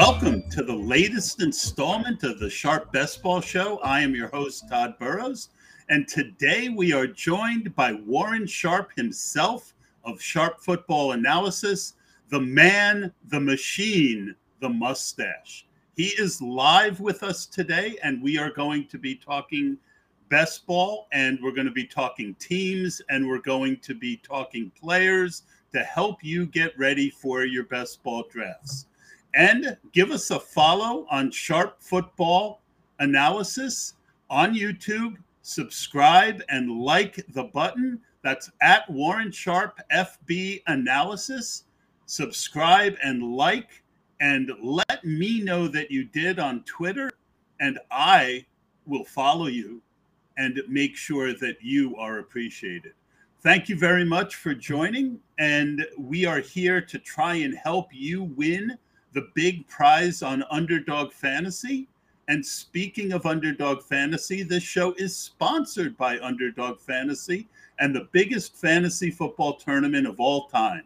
Welcome to the latest installment of the Sharp Best Ball Show. I am your host, Tod Burros, and today we are joined by Warren Sharp himself of Sharp Football Analysis, the man, the machine, the mustache. He is live with us today, and we are going to be talking best ball, and we're going to be talking teams, and we're going to be talking players to help you get ready for your best ball drafts. And give us a follow on Sharp Football Analysis on YouTube. Subscribe and like the button. That's at Warren Sharp FB Analysis. Subscribe and like, and let me know that you did on Twitter, and I will follow you and make sure that you are appreciated. Thank you very much for joining. And we are here to try and help you win the big prize on Underdog Fantasy. And speaking of Underdog Fantasy, this show is sponsored by Underdog Fantasy and the biggest fantasy football tournament of all time,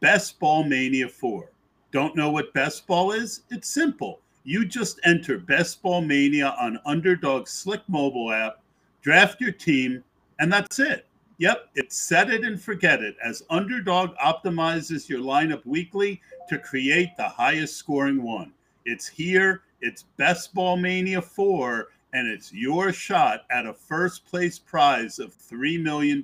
Best Ball Mania 4. Don't know what Best Ball is? It's simple. You just enter Best Ball Mania on Underdog Slick mobile app, draft your team, and that's it. Yep, it's set it and forget it as Underdog optimizes your lineup weekly to create the highest scoring one. It's here, it's Best Ball Mania 4, and it's your shot at a first place prize of $3 million.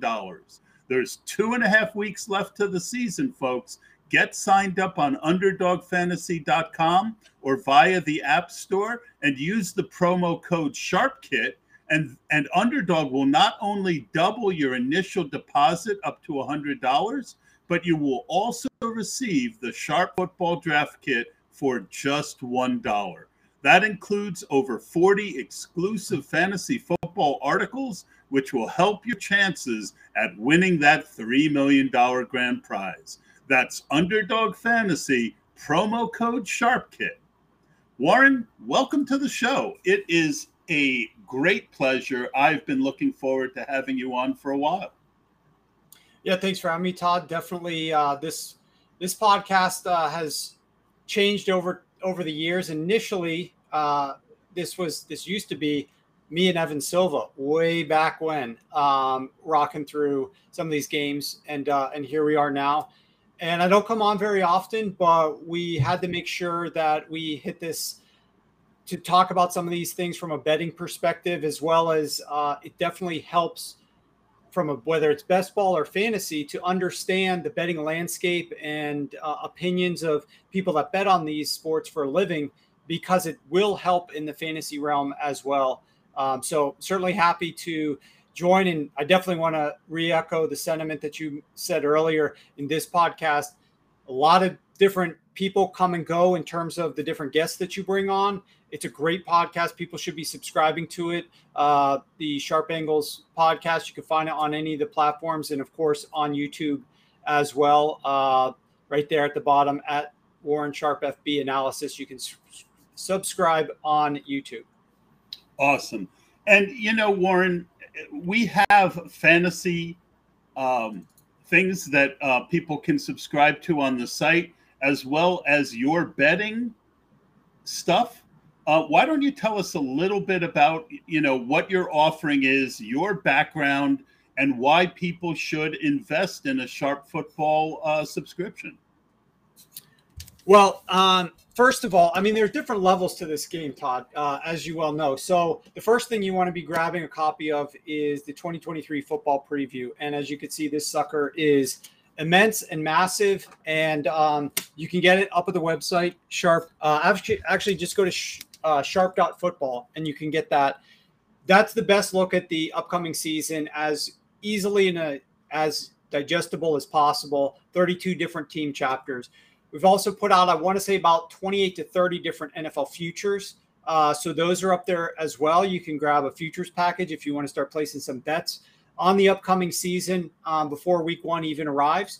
There's two and a half weeks left to the season, folks. Get signed up on UnderdogFantasy.com or via the App Store and use the promo code SharpKit and and underdog will not only double your initial deposit up to $100 but you will also receive the sharp football draft kit for just $1 that includes over 40 exclusive fantasy football articles which will help your chances at winning that $3 million grand prize. That's underdog fantasy promo code sharpkit warren welcome to the show. It is a great pleasure. I've been looking forward to having you on for a while. Yeah, thanks for having me, Tod. Definitely, uh, this this podcast uh, has changed over over the years. Initially, uh, this was this used to be me and Evan Silva way back when, um, rocking through some of these games, and uh, and here we are now. And I don't come on very often, but we had to make sure that we hit this to talk about some of these things from a betting perspective, as well as uh, it definitely helps from a, whether it's best ball or fantasy to understand the betting landscape and uh, opinions of people that bet on these sports for a living, because it will help in the fantasy realm as well. Um, so certainly happy to join, and I definitely want to re-echo the sentiment that you said earlier in this podcast. A lot of different people come and go in terms of the different guests that you bring on. It's a great podcast. People should be subscribing to it. Uh, the Sharp Angles podcast, you can find it on any of the platforms and, of course, on YouTube as well. Uh, right there at the bottom at Warren Sharp FB Analysis. You can subscribe on YouTube. Awesome. And, you know, Warren, we have fantasy um, things that uh, people can subscribe to on the site, as well as your betting stuff uh, why don't you tell us a little bit about you know what your offering is, your background, and why people should invest in a Sharp Football uh, subscription? Well, um, first of all, I mean, there's different levels to this game, Tod, uh, as you well know. So the first thing you want to be grabbing a copy of is the 2023 football preview, and as you can see, this sucker is immense and massive, and um, you can get it up at the website. Sharp. Uh, actually, actually, just go to sh- uh, sharp.football, and you can get that. That's the best look at the upcoming season as easily and uh, as digestible as possible. 32 different team chapters. We've also put out, I want to say, about 28 to 30 different NFL futures. Uh, so those are up there as well. You can grab a futures package if you want to start placing some bets on the upcoming season um, before week one even arrives.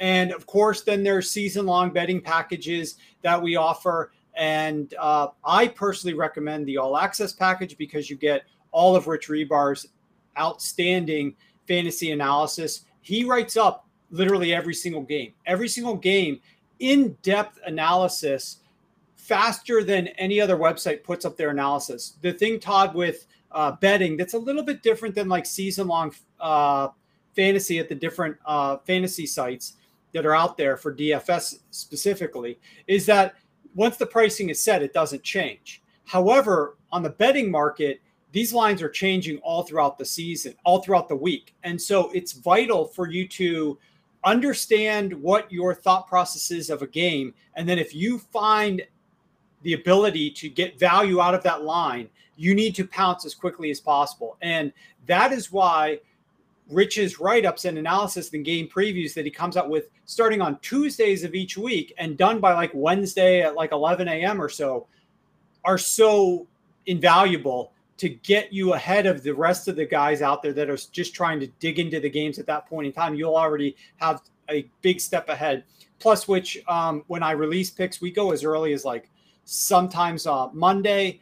And of course, then there's season long betting packages that we offer and uh, I personally recommend the All Access package because you get all of Rich Hribar's outstanding fantasy analysis. He writes up literally every single game, every single game, in depth analysis faster than any other website puts up their analysis. The thing, Tod, with uh, betting that's a little bit different than like season long uh, fantasy at the different uh, fantasy sites that are out there for DFS specifically is that once the pricing is set, it doesn't change. However, on the betting market, these lines are changing all throughout the season, all throughout the week. And so it's vital for you to understand what your thought process is of a game. And then if you find the ability to get value out of that line, you need to pounce as quickly as possible. And that is why Rich's write ups and analysis and game previews that he comes out with starting on Tuesdays of each week and done by like Wednesday at like 11 a.m. or so are so invaluable to get you ahead of the rest of the guys out there that are just trying to dig into the games at that point in time. You'll already have a big step ahead. Plus, which um, when I release picks, we go as early as like sometimes uh, Monday,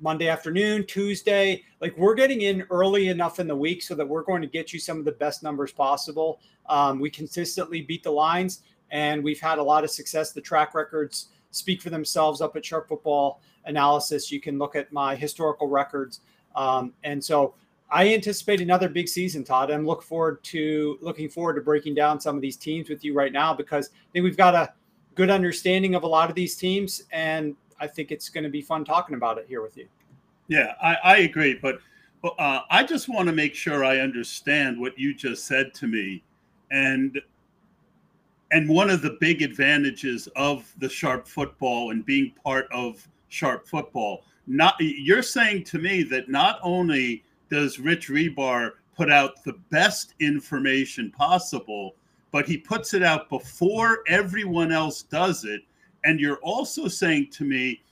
Monday afternoon, Tuesday. Like we're getting in early enough in the week so that we're going to get you some of the best numbers possible. Um, we consistently beat the lines, and we've had a lot of success. The track records speak for themselves up at Sharp Football Analysis. You can look at my historical records, um, and so I anticipate another big season, Tod. I'm look forward to looking forward to breaking down some of these teams with you right now because I think we've got a good understanding of a lot of these teams, and I think it's going to be fun talking about it here with you. Yeah, I, I agree, but uh, I just want to make sure I understand what you just said to me, and and one of the big advantages of the sharp football and being part of sharp football. Not you're saying to me that not only does Rich Hribar put out the best information possible, but he puts it out before everyone else does it. And you're also saying to me,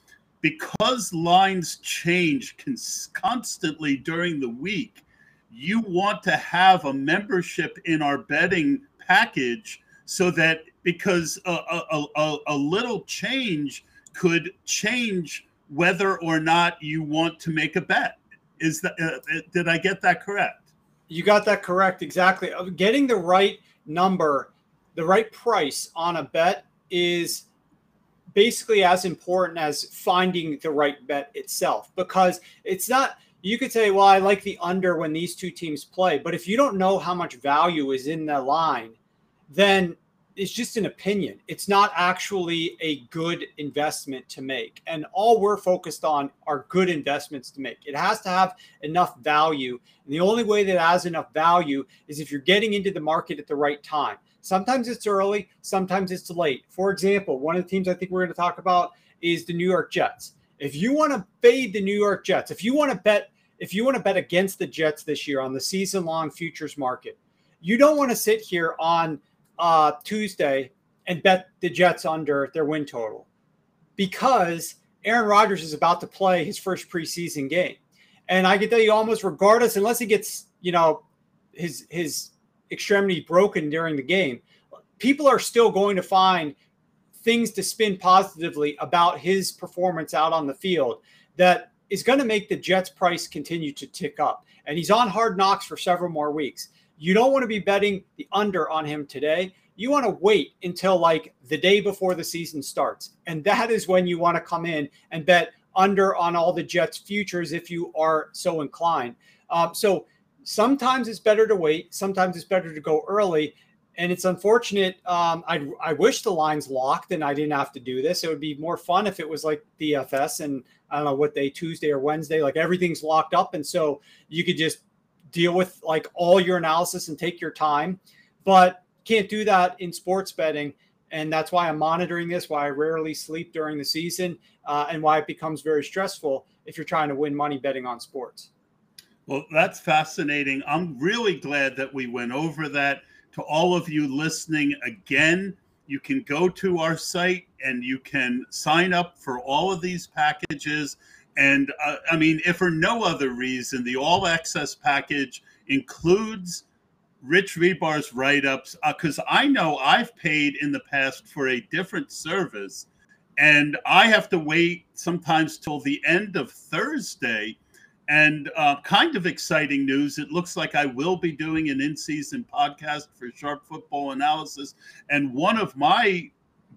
because lines change cons- constantly during the week, you want to have a membership in our betting package so that because a, a, a, a little change could change whether or not you want to make a bet. Is that uh, did I get that correct? You got that correct exactly. Getting the right number, the right price on a bet is basically as important as finding the right bet itself. Because it's not you could say well i like the under when these two teams play. But if you don't know how much value is in the line then it's just an opinion. It's not actually a good investment to make. And all we're focused on are good investments to make. It has to have enough value. And the only way that has enough value is if you're getting into the market at the right time. Sometimes it's early, sometimes it's late. For example, one of the teams I think we're going to talk about is the New York Jets. If you want to fade the New York Jets, if you want to bet if you want to bet against the Jets this year on the season long futures market, you don't want to sit here on uh, Tuesday and bet the Jets under their win total because Aaron Rodgers is about to play his first preseason game. And I can tell you almost regardless, unless he gets, you know, his his extremity broken during the game, people are still going to find things to spin positively about his performance out on the field that is going to make the Jets price continue to tick up. And he's on hard knocks for several more weeks. You don't want to be betting the under on him today. You want to wait until like the day before the season starts. And that is when you want to come in and bet under on all the Jets futures if you are so inclined. Um, so sometimes it's better to wait. Sometimes it's better to go early. And it's unfortunate. Um, I, I wish the line's locked and I didn't have to do this. It would be more fun if it was like DFS and I don't know what day, Tuesday or Wednesday, like everything's locked up. And so you could just deal with like all your analysis and take your time. But can't do that in sports betting. And that's why I'm monitoring this, why I rarely sleep during the season, uh, and why it becomes very stressful if you're trying to win money betting on sports. Well, that's fascinating. I'm really glad that we went over that. To all of you listening again, you can go to our site and you can sign up for all of these packages. And uh, I mean, if for no other reason, the all access package includes Rich Hribar's write ups. Because uh, I know I've paid in the past for a different service, and I have to wait sometimes till the end of Thursday and uh, kind of exciting news. It looks like I will be doing an in season podcast for Sharp Football Analysis. And one of my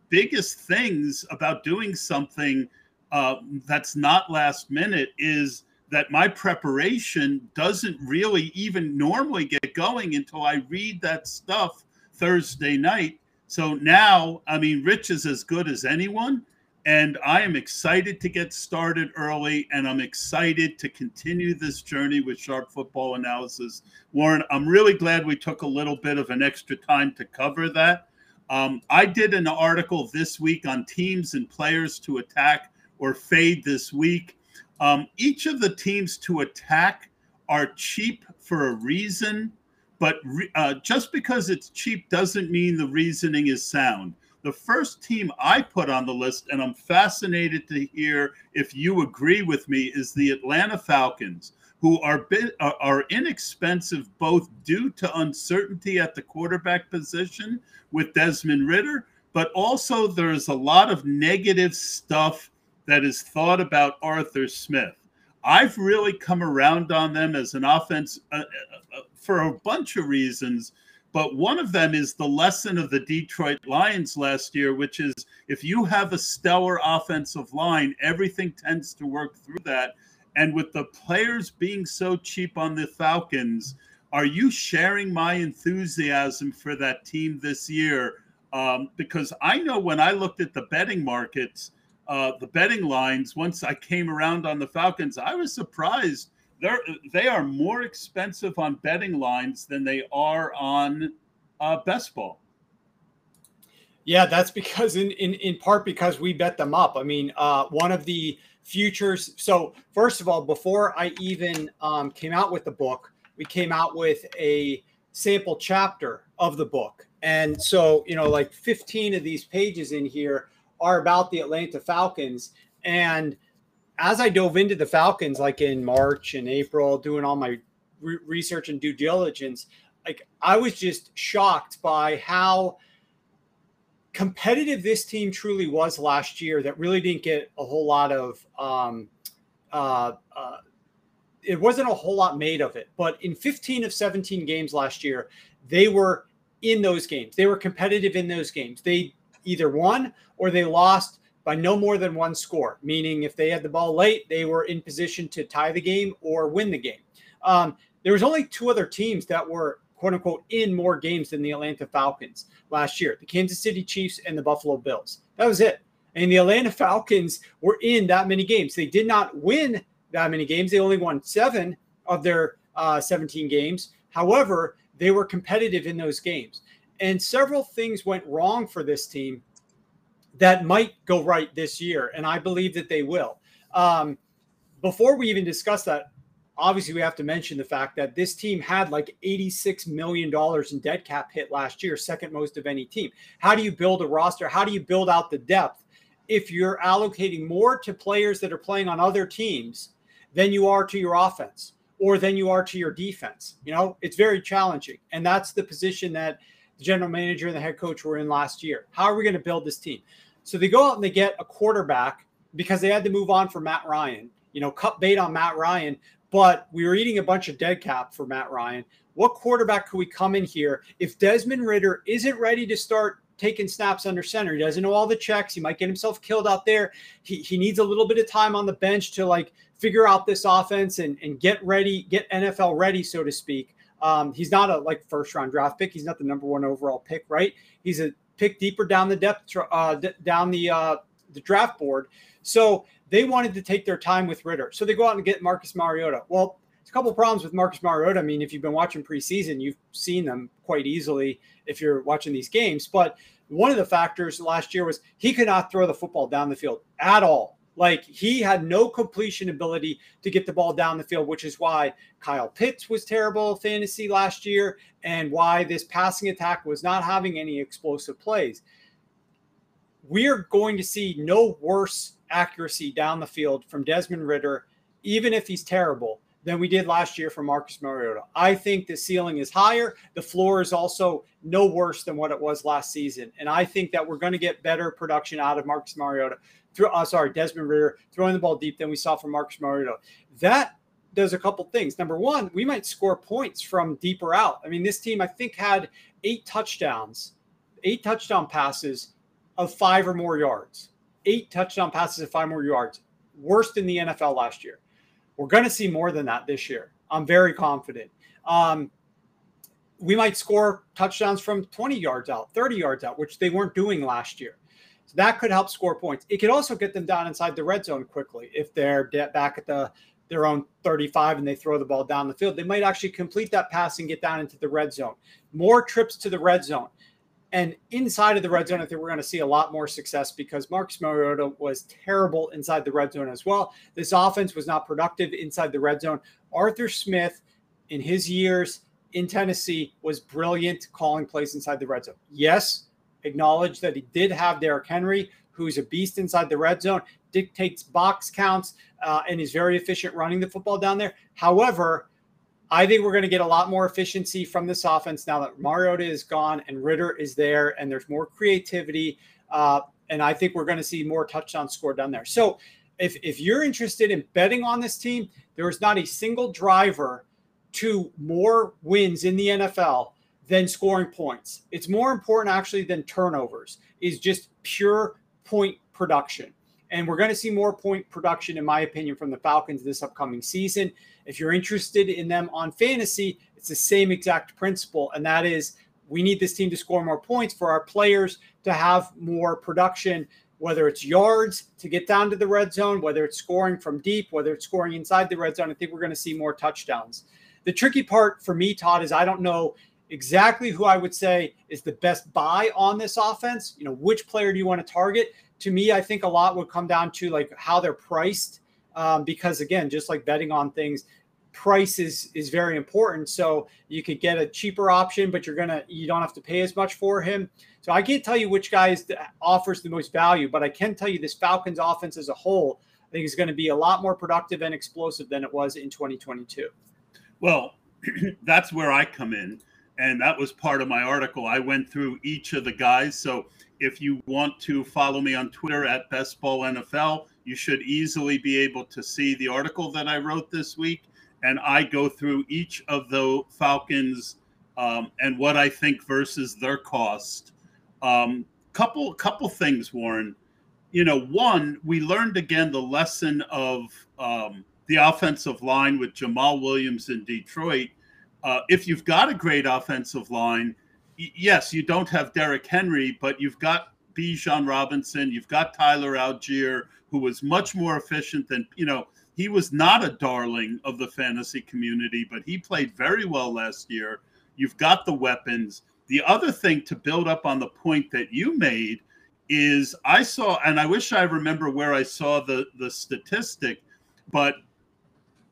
biggest things about doing something uh, that's not last minute is that my preparation doesn't really even normally get going until I read that stuff Thursday night. So now, I mean, Rich is as good as anyone. And I am excited to get started early, and I'm excited to continue this journey with Sharp Football Analysis. Warren, I'm really glad we took a little bit of an extra time to cover that. Um, I did an article this week on teams and players to attack or fade this week. Um, each of the teams to attack are cheap for a reason, but re- uh, just because it's cheap doesn't mean the reasoning is sound. The first team I put on the list, and I'm fascinated to hear if you agree with me, is the Atlanta Falcons, who are bit, are inexpensive both due to uncertainty at the quarterback position with Desmond Ridder, but also there's a lot of negative stuff that is thought about Arthur Smith. I've really come around on them as an offense uh, uh, uh for a bunch of reasons but one of them is the lesson of the Detroit Lions last year, which is if you have a stellar offensive line, everything tends to work through that. And with the players being so cheap on the Falcons, are you sharing my enthusiasm for that team this year? Um, because I know when I looked at the betting markets, uh, the betting lines, once I came around on the Falcons, I was surprised they're they are more expensive on betting lines than they are on uh, best ball. Yeah, that's because in, in in part because we bet them up. I mean, uh, one of the futures. So first of all, before I even um, came out with the book, we came out with a sample chapter of the book, and so you know, like 15 of these pages in here are about the Atlanta Falcons, and as I dove into the Falcons, like in March and April, doing all my re- research and due diligence, like I was just shocked by how competitive this team truly was last year. That really didn't get a whole lot of. Um, uh, uh, it wasn't a whole lot made of it, but in 15 of 17 games last year, they were in those games. They were competitive in those games. They either won or they lost by no more than one score, meaning if they had the ball late, they were in position to tie the game or win the game. Um, there was only two other teams that were quote unquote in more games than the Atlanta Falcons last year the Kansas City Chiefs and the Buffalo Bills. That was it. And the Atlanta Falcons were in that many games. They did not win that many games, they only won seven of their uh, 17 games. However, they were competitive in those games. And several things went wrong for this team that might go right this year, and I believe that they will. Um, before we even discuss that, obviously we have to mention the fact that this team had like 86 million dollars in dead cap hit last year, second most of any team. How do you build a roster? How do you build out the depth if you're allocating more to players that are playing on other teams than you are to your offense or than you are to your defense? You know, it's very challenging, and that's the position that the general manager and the head coach were in last year. How are we going to build this team? So they go out and they get a quarterback because they had to move on from Matt Ryan. You know, cut bait on Matt Ryan, but we were eating a bunch of dead cap for Matt Ryan. What quarterback could we come in here if Desmond Ridder isn't ready to start taking snaps under center? He doesn't know all the checks. He might get himself killed out there. He, he needs a little bit of time on the bench to like figure out this offense and, and get ready, get NFL ready, so to speak. Um, he's not a like first round draft pick. He's not the number one overall pick, right? He's a pick deeper down the depth uh, d- down the uh, the draft board. So they wanted to take their time with Ridder. So they go out and get Marcus Mariota. Well, it's a couple of problems with Marcus Mariota. I mean, if you've been watching preseason, you've seen them quite easily if you're watching these games. But one of the factors last year was he could not throw the football down the field at all. Like he had no completion ability to get the ball down the field, which is why Kyle Pitts was terrible fantasy last year and why this passing attack was not having any explosive plays. We're going to see no worse accuracy down the field from Desmond Ridder, even if he's terrible, than we did last year from Marcus Mariota. I think the ceiling is higher. The floor is also no worse than what it was last season. And I think that we're going to get better production out of Marcus Mariota through, uh, sorry, Desmond Ridder throwing the ball deep than we saw from Marcus Mariota. That does a couple things. Number one, we might score points from deeper out. I mean, this team, I think, had eight touchdowns, eight touchdown passes of five or more yards, eight touchdown passes of five more yards, worst in the NFL last year. We're going to see more than that this year. I'm very confident. Um, we might score touchdowns from 20 yards out, 30 yards out, which they weren't doing last year. So that could help score points. It could also get them down inside the red zone quickly if they're back at the their own 35 and they throw the ball down the field. They might actually complete that pass and get down into the red zone. More trips to the red zone. And inside of the red zone, I think we're going to see a lot more success because Marcus Mariota was terrible inside the red zone as well. This offense was not productive inside the red zone. Arthur Smith, in his years in Tennessee, was brilliant calling plays inside the red zone. Yes, acknowledge that he did have Derrick Henry, who's a beast inside the red zone, dictates box counts, uh, and is very efficient running the football down there. However, I think we're going to get a lot more efficiency from this offense now that Mariota is gone and Ridder is there, and there's more creativity. Uh, and I think we're going to see more touchdowns scored down there. So, if if you're interested in betting on this team, there is not a single driver to more wins in the NFL than scoring points. It's more important actually than turnovers. Is just pure point production. And we're going to see more point production, in my opinion, from the Falcons this upcoming season. If you're interested in them on fantasy, it's the same exact principle. And that is we need this team to score more points for our players to have more production, whether it's yards to get down to the red zone, whether it's scoring from deep, whether it's scoring inside the red zone. I think we're going to see more touchdowns. The tricky part for me, Tod, is I don't know exactly who I would say is the best buy on this offense. You know, which player do you want to target? To me, I think a lot would come down to like how they're priced um, because again, just like betting on things, price is is very important. So you could get a cheaper option, but you're gonna you don't have to pay as much for him. So I can't tell you which guy offers the most value, but I can tell you this Falcons offense as a whole, I think is going to be a lot more productive and explosive than it was in 2022. Well, that's where I come in, and that was part of my article. I went through each of the guys. So if you want to follow me on Twitter at Best Ball NFL, you should easily be able to see the article that I wrote this week. And I go through each of the Falcons um, and what I think versus their cost. Um, couple couple things, Warren. You know, one, we learned again the lesson of um, the offensive line with Jamaal Williams in Detroit. Uh, if you've got a great offensive line, yes, you don't have Derrick Henry, but you've got Bijan Robinson, you've got Tyler Allgeier, who was much more efficient than, you know, he was not a darling of the fantasy community, but he played very well last year. You've got the weapons. The other thing to build up on the point that you made is I saw, and I wish I remember where I saw the the statistic, but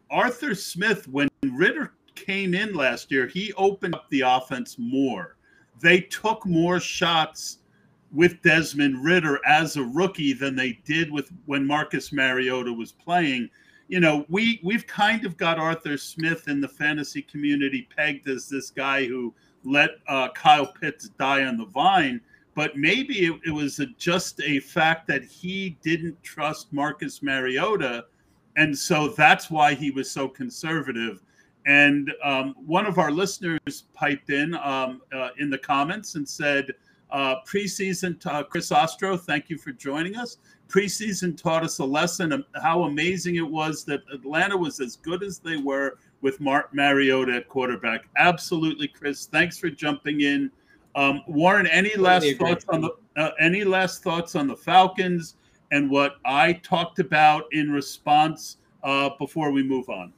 Arthur Smith, when Ridder came in last year, he opened up the offense more they took more shots with Desmond Ridder as a rookie than they did with when Marcus Mariota was playing. You know, we we've kind of got Arthur Smith in the fantasy community pegged as this guy who let uh, Kyle Pitts die on the vine, but maybe it, it was a, just a fact that he didn't trust Marcus Mariota, and so that's why he was so conservative. And um, one of our listeners piped in um, uh, in the comments and said, uh, preseason, uh, Chris Ostro, thank you for joining us. Preseason taught us a lesson of how amazing it was that Atlanta was as good as they were with Mark Mariota at quarterback. Absolutely, Chris. Thanks for jumping in. Um, Warren, any last thoughts on the uh, any last thoughts on the Falcons and what I talked about in response uh, before we move on?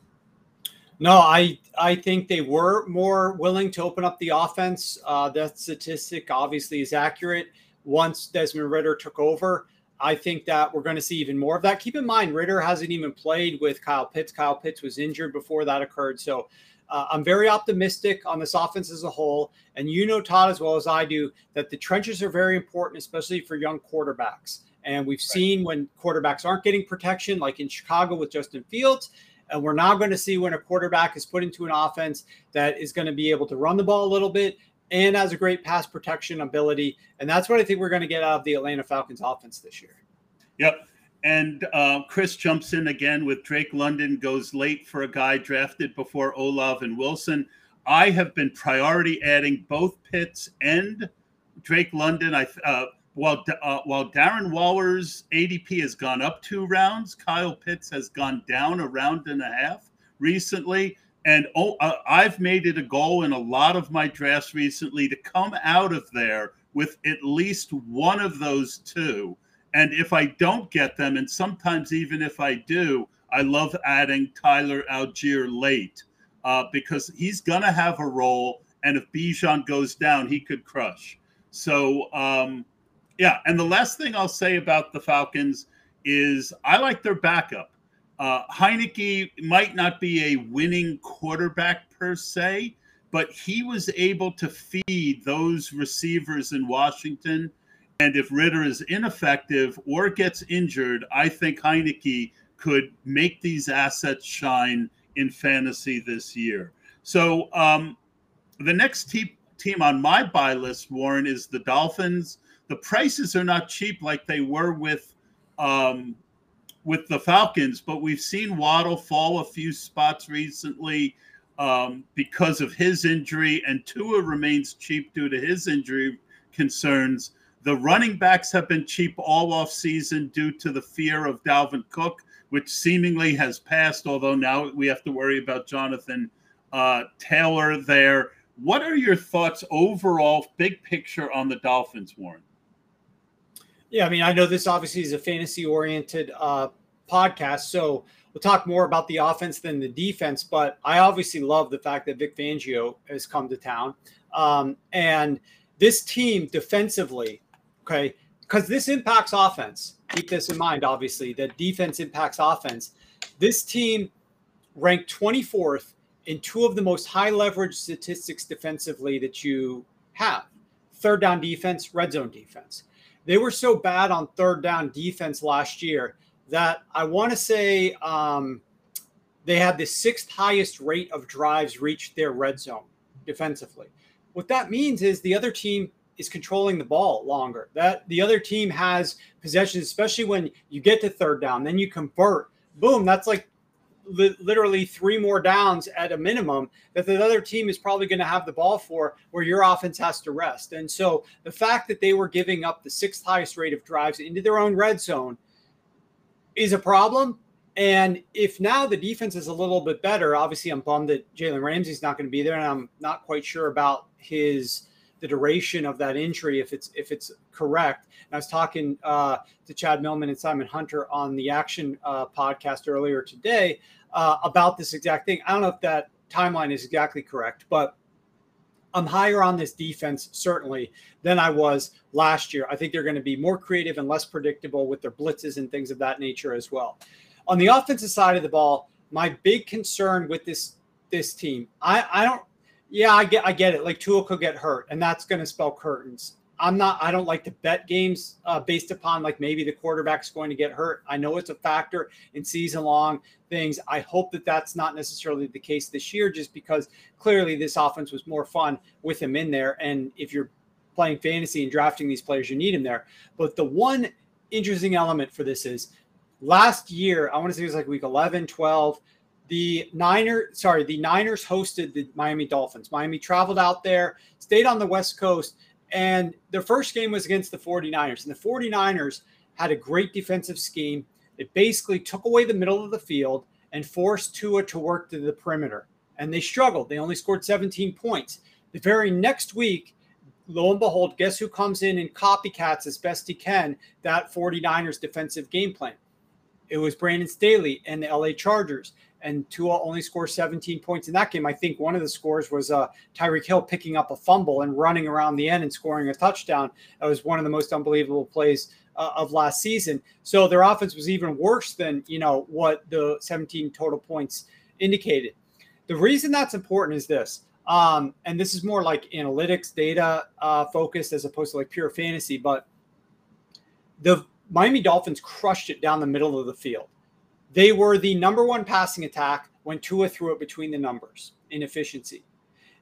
No, I I think they were more willing to open up the offense. Uh, that statistic obviously is accurate. Once Desmond Ridder took over, I think that we're going to see even more of that. Keep in mind, Ridder hasn't even played with Kyle Pitts. Kyle Pitts was injured before that occurred, so uh, I'm very optimistic on this offense as a whole. And you know, Tod, as well as I do, that the trenches are very important, especially for young quarterbacks. And we've seen when quarterbacks aren't getting protection, like in Chicago with Justin Fields, and we're now going to see when a quarterback is put into an offense that is going to be able to run the ball a little bit and has a great pass protection ability. And that's what I think we're going to get out of the Atlanta Falcons offense this year. Yep. And uh, Chris jumps in again with Drake London goes late for a guy drafted before Olave and Wilson. I have been priority adding both Pitts and Drake London. I uh, while uh, while Darren Waller's ADP has gone up two rounds, Kyle Pitts has gone down a round and a half recently. And oh, uh, I've made it a goal in a lot of my drafts recently to come out of there with at least one of those two. And if I don't get them, and sometimes even if I do, I love adding Tyler Allgeier late uh, because he's going to have a role. And if Bijan goes down, he could crush. So, um, yeah. And the last thing I'll say about the Falcons is I like their backup. Uh, Heinicke might not be a winning quarterback per se, but he was able to feed those receivers in Washington. And if Ridder is ineffective or gets injured, I think Heinicke could make these assets shine in fantasy this year. So um, the next te- team on my buy list, Warren, is the Dolphins. The prices are not cheap like they were with um, with the Falcons, but we've seen Waddle fall a few spots recently um, because of his injury, and Tua remains cheap due to his injury concerns. The running backs have been cheap all off season due to the fear of Dalvin Cook, which seemingly has passed, although now we have to worry about Jonathan uh, Taylor there. What are your thoughts overall, big picture on the Dolphins, Warren? Yeah, I mean, I know this obviously is a fantasy oriented uh, podcast, so we'll talk more about the offense than the defense. But I obviously love the fact that Vic Fangio has come to town. Um, and this team defensively, okay, because this impacts offense. Keep this in mind, obviously, that defense impacts offense. This team ranked 24th in two of the most high leverage statistics defensively that you have third down defense, red zone defense. They were so bad on third down defense last year that I want to say um, they had the sixth highest rate of drives reach their red zone defensively. What that means is the other team is controlling the ball longer. That the other team has possessions, especially when you get to third down, then you convert. Boom, that's like li- literally three more downs at a minimum that the other team is probably going to have the ball for where your offense has to rest. And so the fact that they were giving up the sixth highest rate of drives into their own red zone is a problem. And if now the defense is a little bit better, obviously I'm bummed that Jalen Ramsey's not going to be there, and I'm not quite sure about his the duration of that injury if it's if it's correct. And I was talking uh, to Chad Millman and Simon Hunter on the Action uh, podcast earlier today uh, about this exact thing. I don't know if that timeline is exactly correct, but I'm higher on this defense certainly than I was last year. I think they're going to be more creative and less predictable with their blitzes and things of that nature as well. On the offensive side of the ball, my big concern with this this team, I, I don't yeah, I get I get it. Like Tua could get hurt, and that's going to spell curtains. I'm not. I don't like to bet games uh, based upon like maybe the quarterback's going to get hurt. I know it's a factor in season long things. I hope that that's not necessarily the case this year, just because clearly this offense was more fun with him in there. And if you're playing fantasy and drafting these players, you need him there. But the one interesting element for this is last year, I want to say it was like week 11, 12 the Niner, sorry, the Niners hosted the Miami Dolphins. Miami traveled out there, stayed on the West Coast, and their first game was against the 49ers. And the 49ers had a great defensive scheme. It basically took away the middle of the field and forced Tua to work to the perimeter. And they struggled. They only scored 17 points. The very next week, lo and behold, guess who comes in and copycats as best he can that 49ers defensive game plan? It was Brandon Staley and the LA Chargers and Tua only scored 17 points in that game. I think one of the scores was uh, Tyreek Hill picking up a fumble and running around the end and scoring a touchdown. That was one of the most unbelievable plays uh, of last season. So their offense was even worse than you know what the 17 total points indicated. The reason that's important is this, um, and this is more like analytics, data uh, focused as opposed to like pure fantasy. But the Miami Dolphins crushed it down the middle of the field. They were the number one passing attack when Tua threw it between the numbers in efficiency.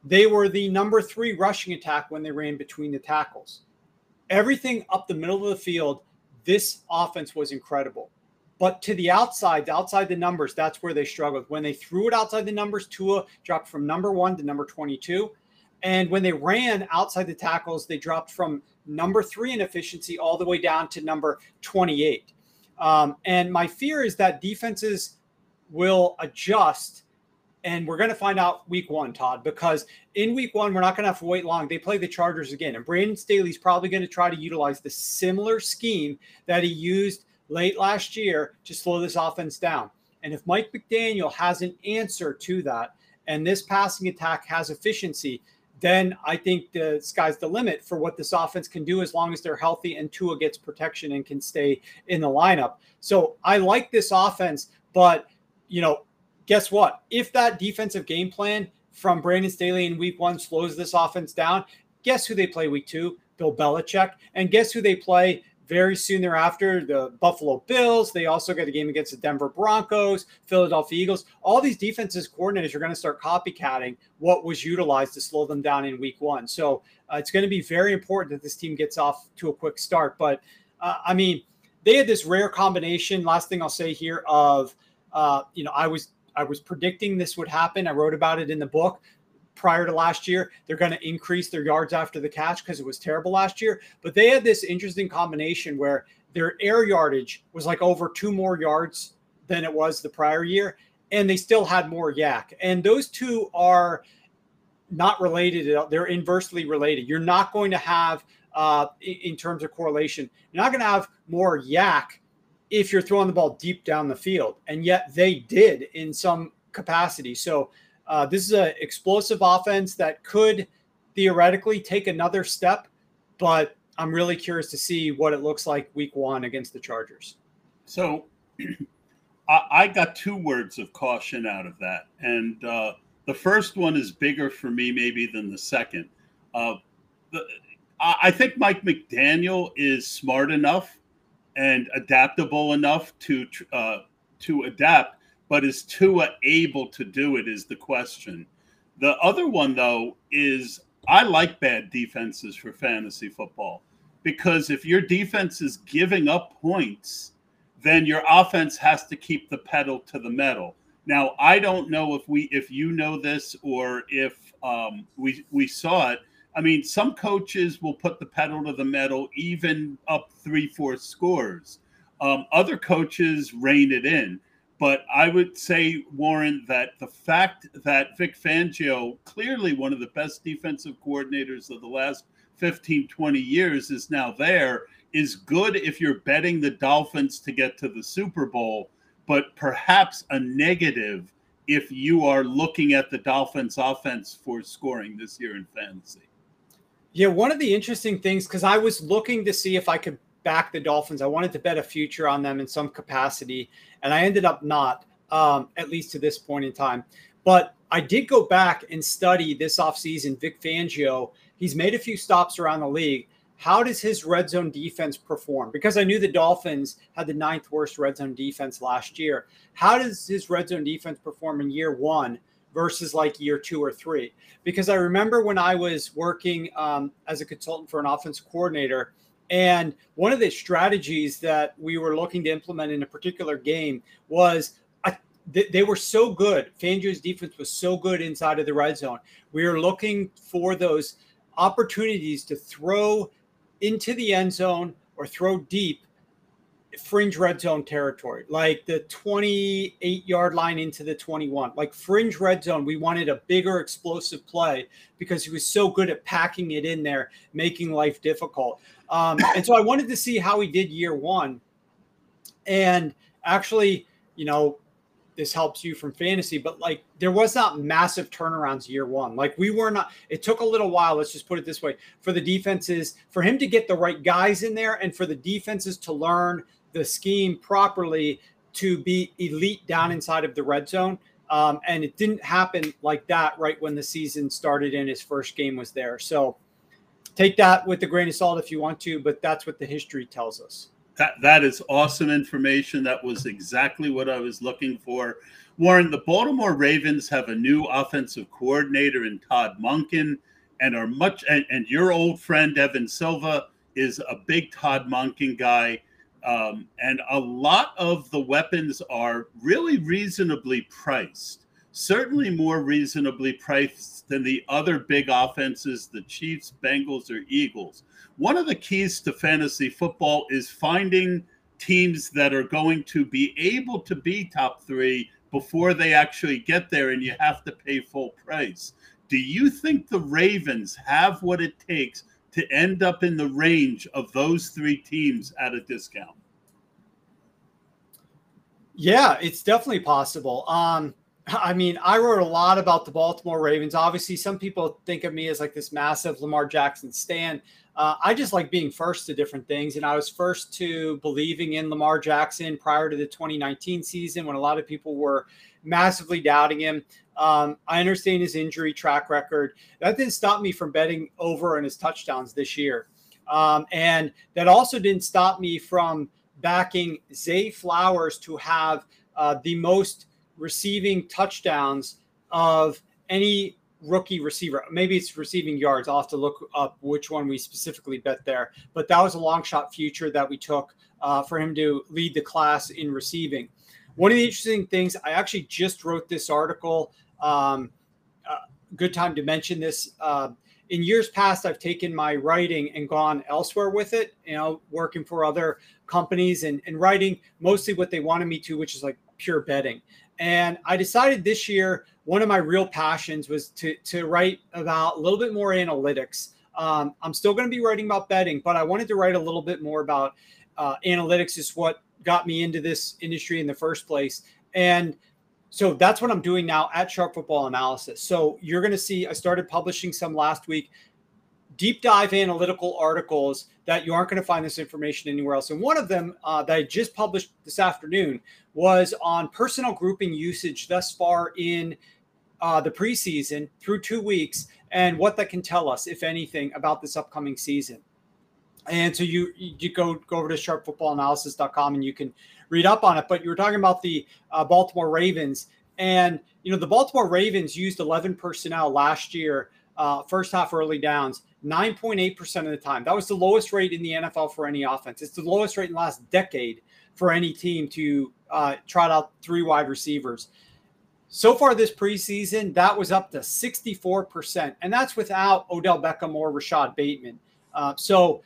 They were the number three rushing attack when they ran between the tackles. Everything up the middle of the field, this offense was incredible. But to the outside, outside the numbers, that's where they struggled. When they threw it outside the numbers, Tua dropped from number one to number 22. And when they ran outside the tackles, they dropped from number three in efficiency all the way down to number 28. Um, and my fear is that defenses will adjust. And we're going to find out week one, Tod, because in week one, we're not going to have to wait long. They play the Chargers again. And Brandon Staley's probably going to try to utilize the similar scheme that he used late last year to slow this offense down. And if Mike McDaniel has an answer to that, and this passing attack has efficiency, then I think the sky's the limit for what this offense can do as long as they're healthy and Tua gets protection and can stay in the lineup. So I like this offense, but you know, guess what? If that defensive game plan from Brandon Staley in week one slows this offense down, guess who they play week two? Bill Belichick. And guess who they play very soon thereafter, the Buffalo Bills. They also get a game against the Denver Broncos, Philadelphia Eagles. All these defenses coordinators are going to start copycatting what was utilized to slow them down in week one. So uh, it's going to be very important that this team gets off to a quick start. But uh, I mean, they had this rare combination. Last thing I'll say here of, uh, you know, I was I was predicting this would happen. I wrote about it in the book prior to last year. They're going to increase their yards after the catch because it was terrible last year. But they had this interesting combination where their air yardage was like over two more yards than it was the prior year, and they still had more YAC. And those two are not related. They're inversely related. You're not going to have, uh, in terms of correlation, you're not going to have more YAC if you're throwing the ball deep down the field. And yet they did in some capacity. So uh, this is an explosive offense that could theoretically take another step, but I'm really curious to see what it looks like week one against the Chargers. So I got two words of caution out of that. And uh, the first one is bigger for me, maybe, than the second. Uh, the, I think Mike McDaniel is smart enough and adaptable enough to uh, to adapt but is Tua able to do it is the question. The other one though is I like bad defenses for fantasy football because if your defense is giving up points, then your offense has to keep the pedal to the metal. Now, I don't know if we if you know this or if um, we we saw it. I mean, some coaches will put the pedal to the metal even up three, four scores. Um, other coaches rein it in. But I would say, Warren, that the fact that Vic Fangio, clearly one of the best defensive coordinators of the last 15, 20 years, is now there is good if you're betting the Dolphins to get to the Super Bowl, but perhaps a negative if you are looking at the Dolphins offense for scoring this year in fantasy. Yeah, one of the interesting things, because I was looking to see if I could back the Dolphins. I wanted to bet a future on them in some capacity, and I ended up not, um, at least to this point in time. But I did go back and study this offseason Vic Fangio. He's made a few stops around the league. How does his red zone defense perform? Because I knew the Dolphins had the ninth worst red zone defense last year. How does his red zone defense perform in year one versus like year two or three? Because I remember when I was working um, as a consultant for an offense coordinator, and one of the strategies that we were looking to implement in a particular game was uh, they were so good. Fangio's defense was so good inside of the red zone. We were looking for those opportunities to throw into the end zone or throw deep fringe red zone territory, like the 28 yard line into the 21, like fringe red zone. We wanted a bigger explosive play because he was so good at packing it in there, making life difficult. Um, and so I wanted to see how he did year one. And actually, you know, this helps you from fantasy, but like there was not massive turnarounds year one. Like we were not, it took a little while. Let's just put it this way for the defenses, for him to get the right guys in there and for the defenses to learn the scheme properly to be elite down inside of the red zone. Um, and it didn't happen like that right when the season started and his first game was there. So take that with a grain of salt if you want to, but that's what the history tells us. That, that is awesome information. That was exactly what I was looking for. Warren, the Baltimore Ravens have a new offensive coordinator in Todd Monken and are much and, and your old friend Evan Silva is a big Todd Monken guy. Um, and a lot of the weapons are really reasonably priced. certainly more reasonably priced than the other big offenses, the Chiefs, Bengals, or Eagles. One of the keys to fantasy football is finding teams that are going to be able to be top three before they actually get there, and you have to pay full price. Do you think the Ravens have what it takes to end up in the range of those three teams at a discount? Yeah, it's definitely possible. Um, I mean, I wrote a lot about the Baltimore Ravens. Obviously, some people think of me as like this massive Lamar Jackson stan. Uh, I just like being first to different things. And I was first to believing in Lamar Jackson prior to the 2019 season when a lot of people were massively doubting him. Um, I understand his injury track record. That didn't stop me from betting over on his touchdowns this year. Um, and that also didn't stop me from backing Zay Flowers to have uh, the most receiving touchdowns of any rookie receiver. Maybe it's receiving yards. I'll have to look up which one we specifically bet there. But that was a long shot future that we took uh, for him to lead the class in receiving. One of the interesting things, I actually just wrote this article. Um, uh, good time to mention this. Uh, in years past, I've taken my writing and gone elsewhere with it, you know, working for other companies and, and writing mostly what they wanted me to, which is like pure betting. And I decided this year, one of my real passions was to, to write about a little bit more analytics. Um, I'm still going to be writing about betting, but I wanted to write a little bit more about uh, analytics, is what got me into this industry in the first place. And so that's what I'm doing now at Sharp Football Analysis. So you're going to see, I started publishing some last week, deep dive analytical articles that you aren't going to find this information anywhere else. And one of them uh, that I just published this afternoon was on personnel grouping usage thus far in uh, the preseason through two weeks and what that can tell us, if anything, about this upcoming season. And so you you go go over to sharpfootballanalysis.com and you can read up on it. But you were talking about the uh, Baltimore Ravens, and you know the Baltimore Ravens used 11 personnel last year, uh, first half early downs, 9.8% of the time. That was the lowest rate in the NFL for any offense. It's the lowest rate in the last decade for any team to uh, trot out three wide receivers. So far this preseason, that was up to 64%, and that's without Odell Beckham or Rashod Bateman. Uh, so,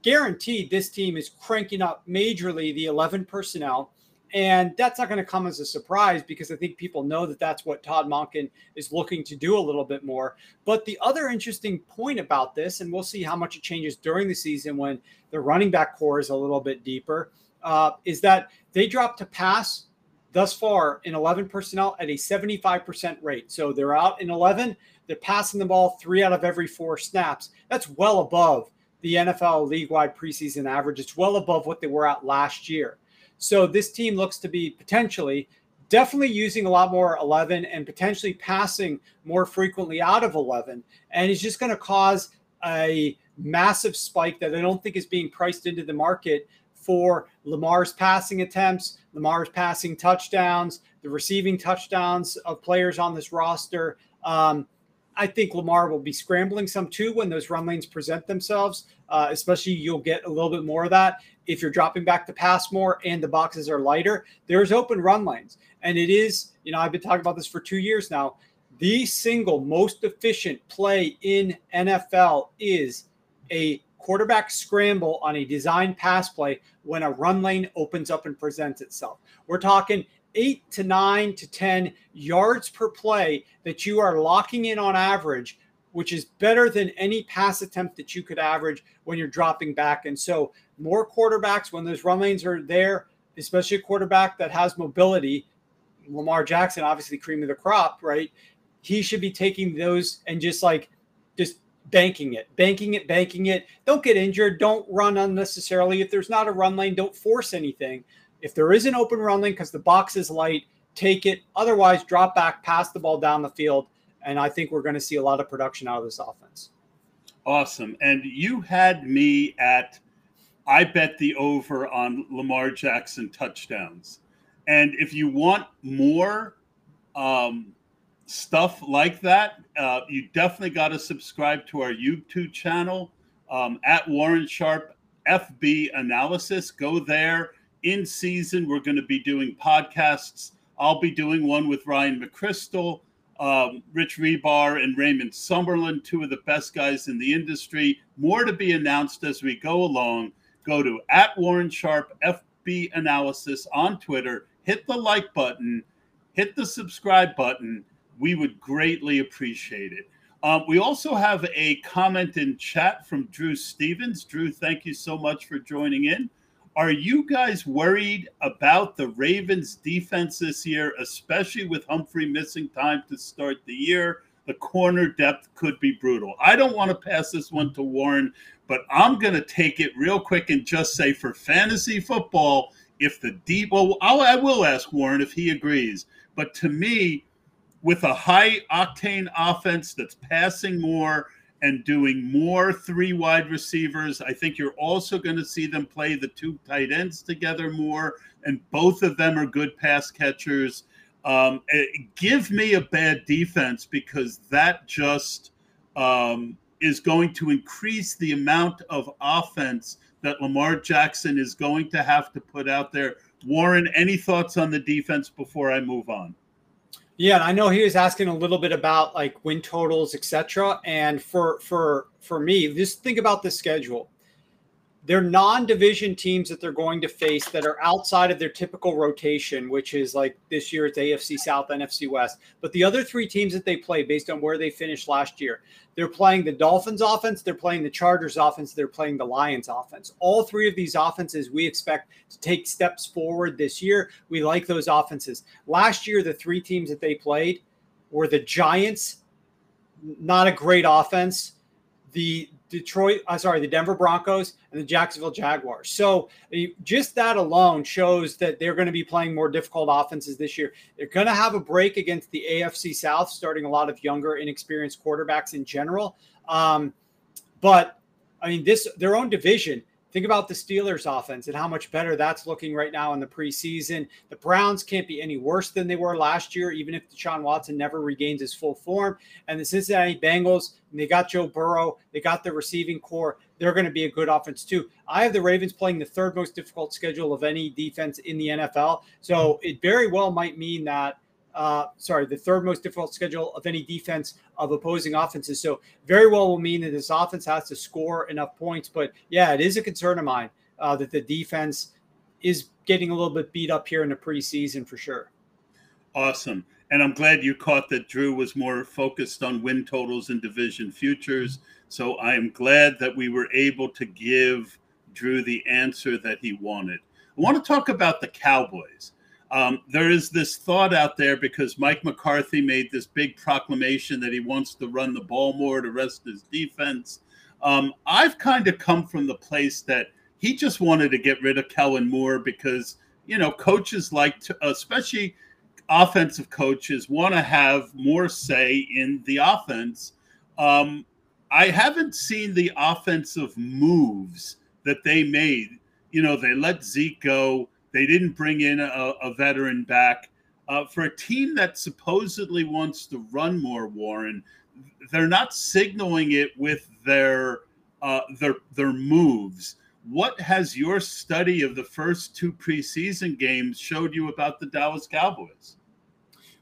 guaranteed, this team is cranking up majorly the 11 personnel. And that's not going to come as a surprise because I think people know that that's what Todd Monken is looking to do a little bit more. But the other interesting point about this, and we'll see how much it changes during the season when the running back corps is a little bit deeper, uh, is that they dropped to pass thus far in 11 personnel at a 75% rate. So they're out in 11, they're passing the ball three out of every four snaps. That's well above the NFL league wide preseason average. It's well above what they were at last year. So this team looks to be potentially definitely using a lot more 11 and potentially passing more frequently out of 11. And it's just going to cause a massive spike that I don't think is being priced into the market for Lamar's passing attempts, Lamar's passing touchdowns, the receiving touchdowns of players on this roster. Um, I think Lamar will be scrambling some too when those run lanes present themselves. Uh, especially, you'll get a little bit more of that if you're dropping back to pass more and the boxes are lighter. There's open run lanes, and it is. You know, I've been talking about this for two years now. The single most efficient play in NFL is a quarterback scramble on a design pass play when a run lane opens up and presents itself. We're talking eight to nine to 10 yards per play that you are locking in on average, which is better than any pass attempt that you could average when you're dropping back. And so, more quarterbacks, when those run lanes are there, especially a quarterback that has mobility, Lamar Jackson, obviously cream of the crop, right? He should be taking those and just like just banking it, banking it, banking it. Don't get injured. Don't run unnecessarily. If there's not a run lane, don't force anything. If there is an open run lane because the box is light, take it. Otherwise, drop back, pass the ball down the field. And I think we're going to see a lot of production out of this offense. Awesome. And you had me at, I bet the over on Lamar Jackson touchdowns. And if you want more um, stuff like that, uh, you definitely got to subscribe to our YouTube channel um, at Warren Sharp FB Analysis. Go there. In season, we're going to be doing podcasts I'll be doing one with Ryan McCrystal, um, Rich Hribar, and Raymond Summerlin, two of the best guys in the industry. More to be announced as we go along. Go to at Warren Sharp FB Analysis on Twitter. Hit the like button, hit the subscribe button. We would greatly appreciate it. Um, we also have a comment in chat from Drew Stevens. Drew, thank you so much for joining in. Are you guys worried about the Ravens defense this year, especially with Humphrey missing time to start the year? The corner depth could be brutal. I don't want to pass this one to Warren, but I'm going to take it real quick and just say for fantasy football, if the deep, well, I'll, I will ask Warren if he agrees. But to me, with a high octane offense that's passing more and doing more three wide receivers. I think you're also going to see them play the two tight ends together more, and both of them are good pass catchers. Um, give me a bad defense because that just um, is going to increase the amount of offense that Lamar Jackson is going to have to put out there. Warren, any thoughts on the defense before I move on? Yeah, and I know he was asking a little bit about like win totals, etc. And for for for me, just think about the schedule they're non-division teams that they're going to face that are outside of their typical rotation, which is like this year it's AFC South, NFC West. But the other three teams that they play based on where they finished last year, they're playing the Dolphins offense, they're playing the Chargers offense, they're playing the Lions offense. All three of these offenses we expect to take steps forward this year. We like those offenses. Last year, the three teams that they played were the Giants, not a great offense. The Detroit, uh, sorry, the Denver Broncos and the Jacksonville Jaguars. So just that alone shows that they're going to be playing more difficult offenses this year. They're going to have a break against the AFC South, starting a lot of younger, inexperienced quarterbacks in general. Um, but I mean, this their own division Think about the Steelers offense and how much better that's looking right now in the preseason. The Browns can't be any worse than they were last year, even if Deshaun Watson never regains his full form. And the Cincinnati Bengals, they got Joe Burrow, they got the receiving corps. They're going to be a good offense too. I have the Ravens playing the third most difficult schedule of any defense in the NFL. So it very well might mean that uh, sorry, the third most difficult schedule of any defense of opposing offenses. So very well will mean that this offense has to score enough points. But yeah, it is a concern of mine uh, that the defense is getting a little bit beat up here in the preseason for sure. Awesome. And I'm glad you caught that Drew was more focused on win totals and division futures. So I am glad that we were able to give Drew the answer that he wanted. I want to talk about the Cowboys. Um, there is this thought out there because Mike McCarthy made this big proclamation that he wants to run the ball more to rest his defense. Um, I've kind of come from the place that he just wanted to get rid of Kellen Moore because, you know, coaches like to, especially offensive coaches, want to have more say in the offense. Um, I haven't seen the offensive moves that they made. You know, they let Zeke go they didn't bring in a, a veteran back. Uh, for a team that supposedly wants to run more, Warren, they're not signaling it with their uh, their their moves. What has your study of the first two preseason games showed you about the Dallas Cowboys?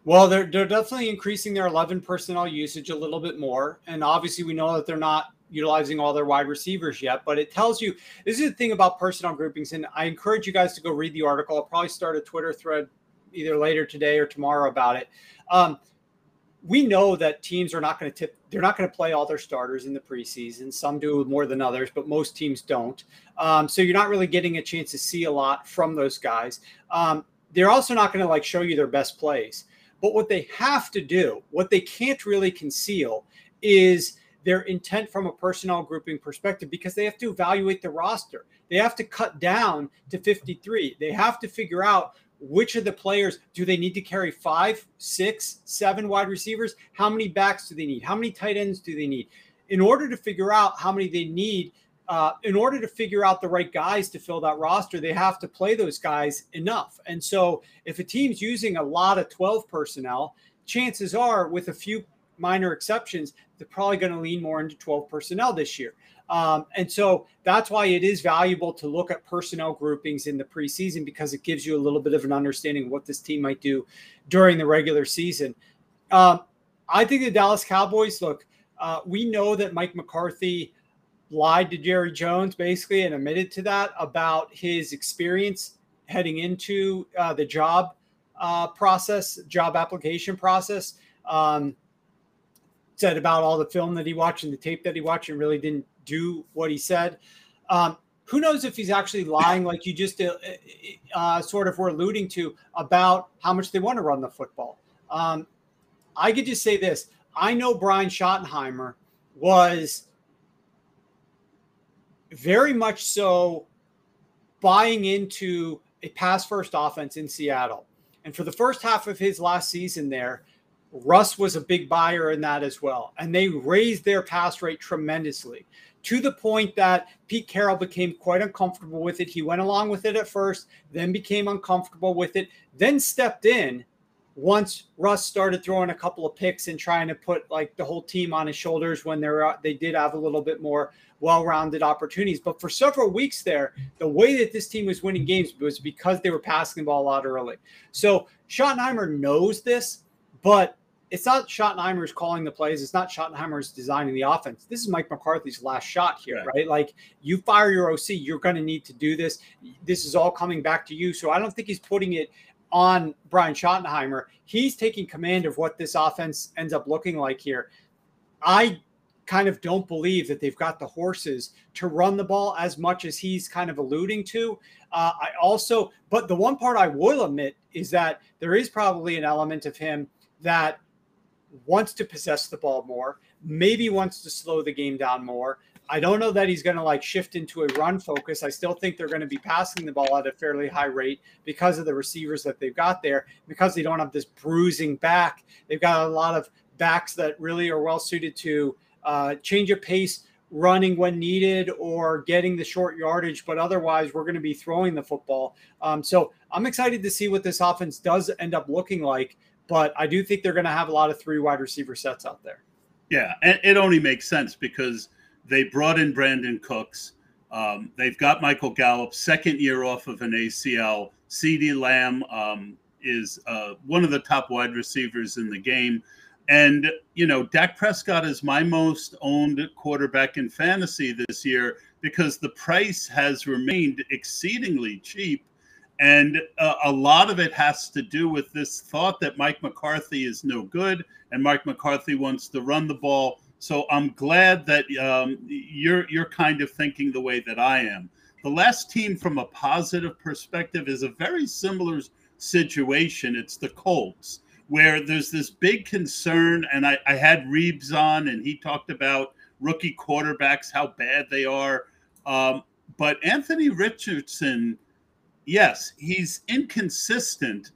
Well, they're they're definitely increasing their 11 personnel usage a little bit more, and obviously we know that they're not utilizing all their wide receivers yet, but it tells you this is the thing about personnel groupings. And I encourage you guys to go read the article. I'll probably start a Twitter thread either later today or tomorrow about it. Um, we know that teams are not going to tip, they're not going to play all their starters in the preseason. Some do more than others, but most teams don't. Um, so you're not really getting a chance to see a lot from those guys. Um, they're also not going to like show you their best plays. But what they have to do, what they can't really conceal, is their intent from a personnel grouping perspective because they have to evaluate the roster. They have to cut down to 53. They have to figure out which of the players do they need to carry five, six, seven wide receivers? How many backs do they need? How many tight ends do they need? In order to figure out how many they need, uh, in order to figure out the right guys to fill that roster, they have to play those guys enough. And so, if a team's using a lot of 12 personnel, chances are with a few minor exceptions, they're probably going to lean more into 12 personnel this year. Um, and so that's why it is valuable to look at personnel groupings in the preseason because it gives you a little bit of an understanding of what this team might do during the regular season. Um, I think the Dallas Cowboys look, uh, we know that Mike McCarthy lied to Jerry Jones basically and admitted to that about his experience heading into uh, the job uh, process, job application process. Um, said about all the film that he watched and the tape that he watched and really didn't do what he said. Um, who knows if he's actually lying, like you just uh, uh, sort of were alluding to about how much they want to run the football. Um, I could just say this I know Brian Schottenheimer was very much so buying into a pass first offense in Seattle. And for the first half of his last season there, Russ was a big buyer in that as well. And they raised their pass rate tremendously to the point that Pete Carroll became quite uncomfortable with it. He went along with it at first, then became uncomfortable with it, then stepped in once Russ started throwing a couple of picks and trying to put like the whole team on his shoulders when they're they did have a little bit more well-rounded opportunities. But for several weeks there, the way that this team was winning games was because they were passing the ball a lot early. So Schottenheimer knows this, but it's not Schottenheimer's calling the plays. It's not Schottenheimer's designing the offense. This is Mike McCarthy's last shot here, right? right? Like you fire your OC, you're going to need to do this. This is all coming back to you. So I don't think he's putting it on Brian Schottenheimer. He's taking command of what this offense ends up looking like here. I kind of don't believe that they've got the horses to run the ball as much as he's kind of alluding to. Uh, I also, but the one part I will admit is that there is probably an element of him that wants to possess the ball more, maybe wants to slow the game down more, I don't know that he's going to like shift into a run focus. I still think they're going to be passing the ball at a fairly high rate because of the receivers that they've got there, because they don't have this bruising back. They've got a lot of backs that really are well suited to uh, change of pace, running when needed, or getting the short yardage. But otherwise, we're going to be throwing the football. Um, so I'm excited to see what this offense does end up looking like. But I do think they're going to have a lot of three wide receiver sets out there. Yeah, and it only makes sense because – they brought in Brandin Cooks. Um, they've got Michael Gallup, second year off of an ACL. CeeDee Lamb um, is uh, one of the top wide receivers in the game. And, you know, Dak Prescott is my most owned quarterback in fantasy this year because the price has remained exceedingly cheap. And uh, a lot of it has to do with this thought that Mike McCarthy is no good and Mike McCarthy wants to run the ball so I'm glad that um, you're you're kind of thinking the way that I am. The last team, from a positive perspective, is a very similar situation. It's the Colts, where there's this big concern, and I, I had Reeves on, and he talked about rookie quarterbacks, how bad they are. Um, but Anthony Richardson, yes, he's inconsistent,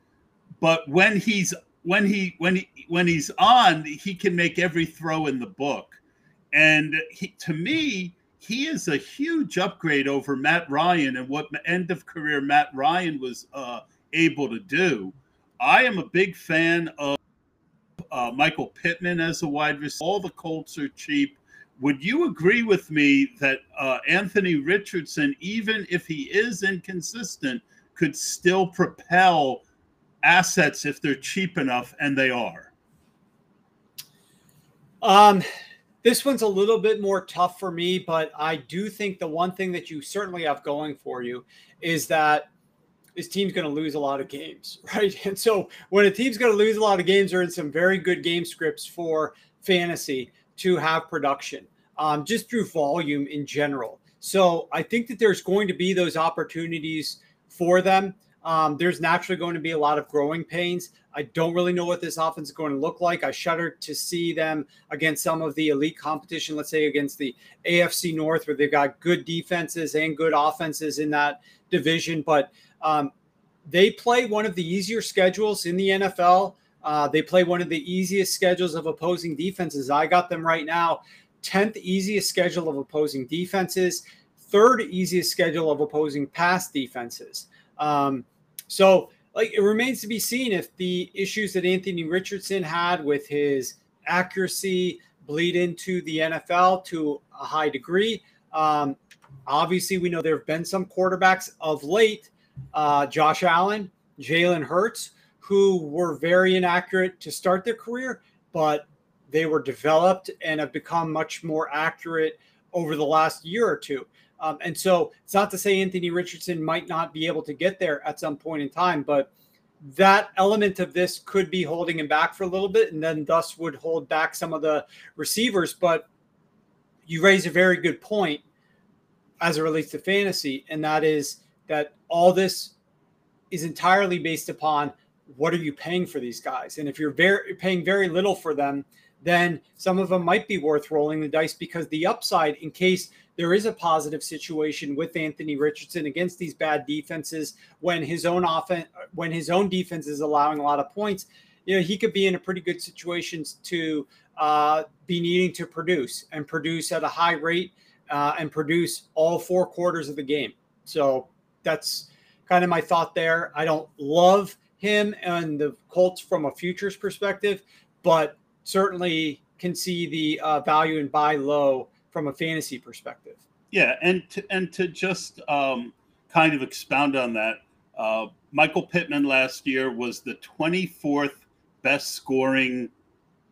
but when he's when he when he when he's on, he can make every throw in the book. And he, to me, he is a huge upgrade over Matt Ryan and what end of career Matt Ryan was uh, able to do. I am a big fan of uh, Michael Pittman as a wide receiver. All the Colts are cheap. Would you agree with me that uh, Anthony Richardson, even if he is inconsistent, could still propel assets if they're cheap enough, and they are? Um, this one's a little bit more tough for me, but I do think the one thing that you certainly have going for you is that this team's going to lose a lot of games, right? And so when a team's going to lose a lot of games, they're in some very good game scripts for fantasy to have production, um, just through volume in general. So I think that there's going to be those opportunities for them. Um, there's naturally going to be a lot of growing pains. I don't really know what this offense is going to look like. I shudder to see them against some of the elite competition, let's say against the AFC North, where they've got good defenses and good offenses in that division. But um, they play one of the easier schedules in the NFL. Uh, they play one of the easiest schedules of opposing defenses. I got them right now 10th easiest schedule of opposing defenses, third easiest schedule of opposing pass defenses. Um, so, like, it remains to be seen if the issues that Anthony Richardson had with his accuracy bleed into the NFL to a high degree. Um, obviously, we know there have been some quarterbacks of late, uh, Josh Allen, Jalen Hurts, who were very inaccurate to start their career, but they were developed and have become much more accurate over the last year or two. Um, and so it's not to say Anthony Richardson might not be able to get there at some point in time, but that element of this could be holding him back for a little bit and then thus would hold back some of the receivers. But you raise a very good point as it relates to fantasy, and that is that all this is entirely based upon what are you paying for these guys? And if you're very paying very little for them, then some of them might be worth rolling the dice because the upside, in case there is a positive situation with Anthony Richardson against these bad defenses, when his own offense, when his own defense is allowing a lot of points, you know he could be in a pretty good situation to uh, be needing to produce and produce at a high rate uh, and produce all four quarters of the game. So that's kind of my thought there. I don't love him and the Colts from a futures perspective, but certainly can see the uh, value and buy low from a fantasy perspective. Yeah, and to, and to just um, kind of expound on that, uh, Michael Pittman last year was the 24th best scoring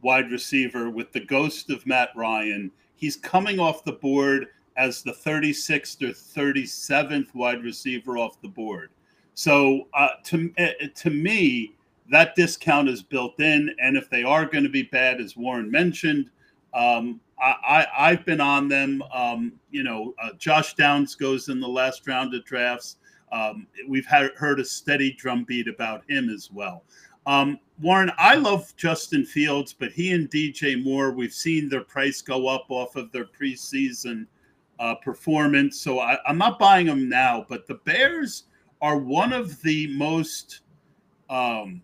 wide receiver with the ghost of Matt Ryan. He's coming off the board as the 36th or 37th wide receiver off the board. So uh, to uh, to me, that discount is built in. And if they are going to be bad, as Warren mentioned, um, I, I have been on them. Um, you know, uh, Josh Downs goes in the last round of drafts. Um, we've had, heard a steady drumbeat about him as well. Um, Warren, I love Justin Fields, but he and DJ Moore, we've seen their price go up off of their preseason uh, performance. So I, I'm not buying them now. But the Bears are one of the most um,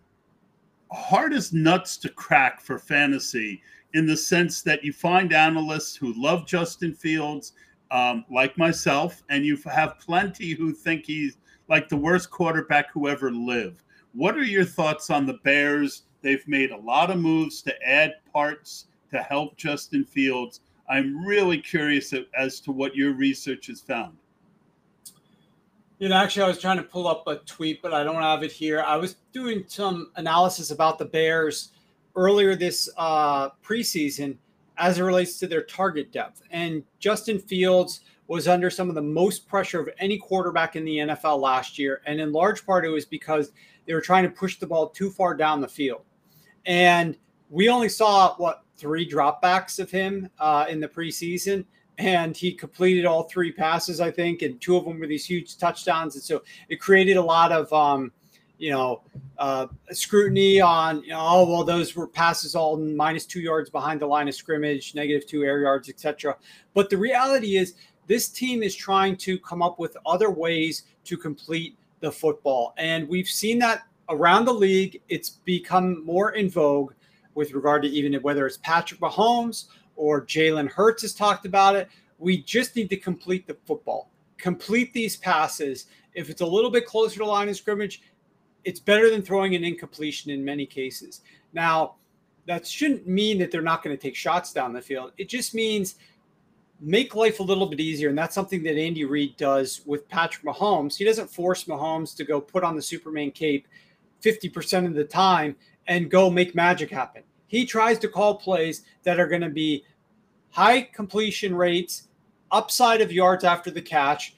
hardest nuts to crack for fantasy in the sense that you find analysts who love Justin Fields, um, like myself, and you have plenty who think he's like the worst quarterback who ever lived. What are your thoughts on the Bears? They've made a lot of moves to add parts to help Justin Fields. I'm really curious as to what your research has found. You know, actually, I was trying to pull up a tweet, but I don't have it here. I was doing some analysis about the Bears earlier this uh, preseason as it relates to their target depth. And Justin Fields was under some of the most pressure of any quarterback in the NFL last year. And in large part, it was because they were trying to push the ball too far down the field. And we only saw, what, three dropbacks of him uh, in the preseason and he completed all three passes, I think, and two of them were these huge touchdowns. And so it created a lot of, um, you know, uh, scrutiny on, you know, oh, well, those were passes all minus two yards behind the line of scrimmage, negative two air yards, etc. But the reality is, this team is trying to come up with other ways to complete the football. And we've seen that around the league. It's become more in vogue with regard to even whether it's Patrick Mahomes or Jalen Hurts has talked about it. We just need to complete the football, complete these passes. If it's a little bit closer to line of scrimmage, it's better than throwing an incompletion in many cases. Now, that shouldn't mean that they're not going to take shots down the field. It just means make life a little bit easier. And that's something that Andy Reid does with Patrick Mahomes. He doesn't force Mahomes to go put on the Superman cape 50% of the time and go make magic happen. He tries to call plays that are going to be high completion rates, upside of yards after the catch,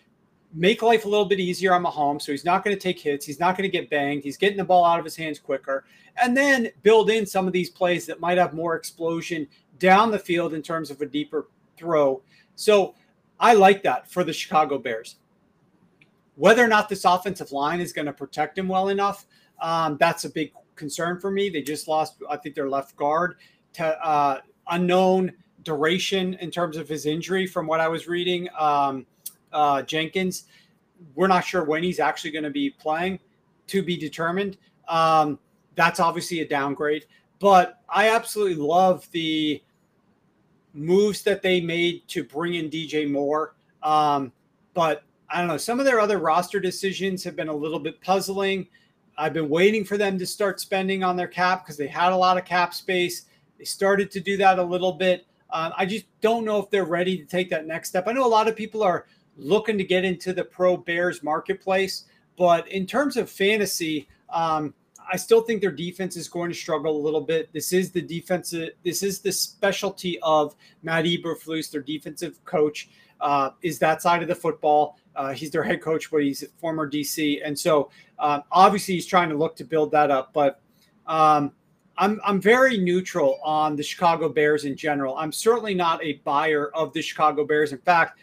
make life a little bit easier on Mahomes. So he's not going to take hits. He's not going to get banged. He's getting the ball out of his hands quicker. And then build in some of these plays that might have more explosion down the field in terms of a deeper throw. So I like that for the Chicago Bears. Whether or not this offensive line is going to protect him well enough, um, that's a big concern for me. They just lost, I think, their left guard to uh, unknown duration in terms of his injury, from what I was reading. Um, uh, Jenkins, we're not sure when he's actually going to be playing, to be determined. Um, that's obviously a downgrade, but I absolutely love the moves that they made to bring in DJ Moore. Um, but I don't know, some of their other roster decisions have been a little bit puzzling. I've been waiting for them to start spending on their cap because they had a lot of cap space. They started to do that a little bit. Uh, I just don't know if they're ready to take that next step. I know a lot of people are looking to get into the pro Bears marketplace, but in terms of fantasy, um, I still think their defense is going to struggle a little bit. This is the defensive. This is the specialty of Matt Eberflus, their defensive coach. Uh, is that side of the football? Uh, he's their head coach, but he's a former DC, and so uh, obviously he's trying to look to build that up. But um, I'm I'm very neutral on the Chicago Bears in general. I'm certainly not a buyer of the Chicago Bears. In fact,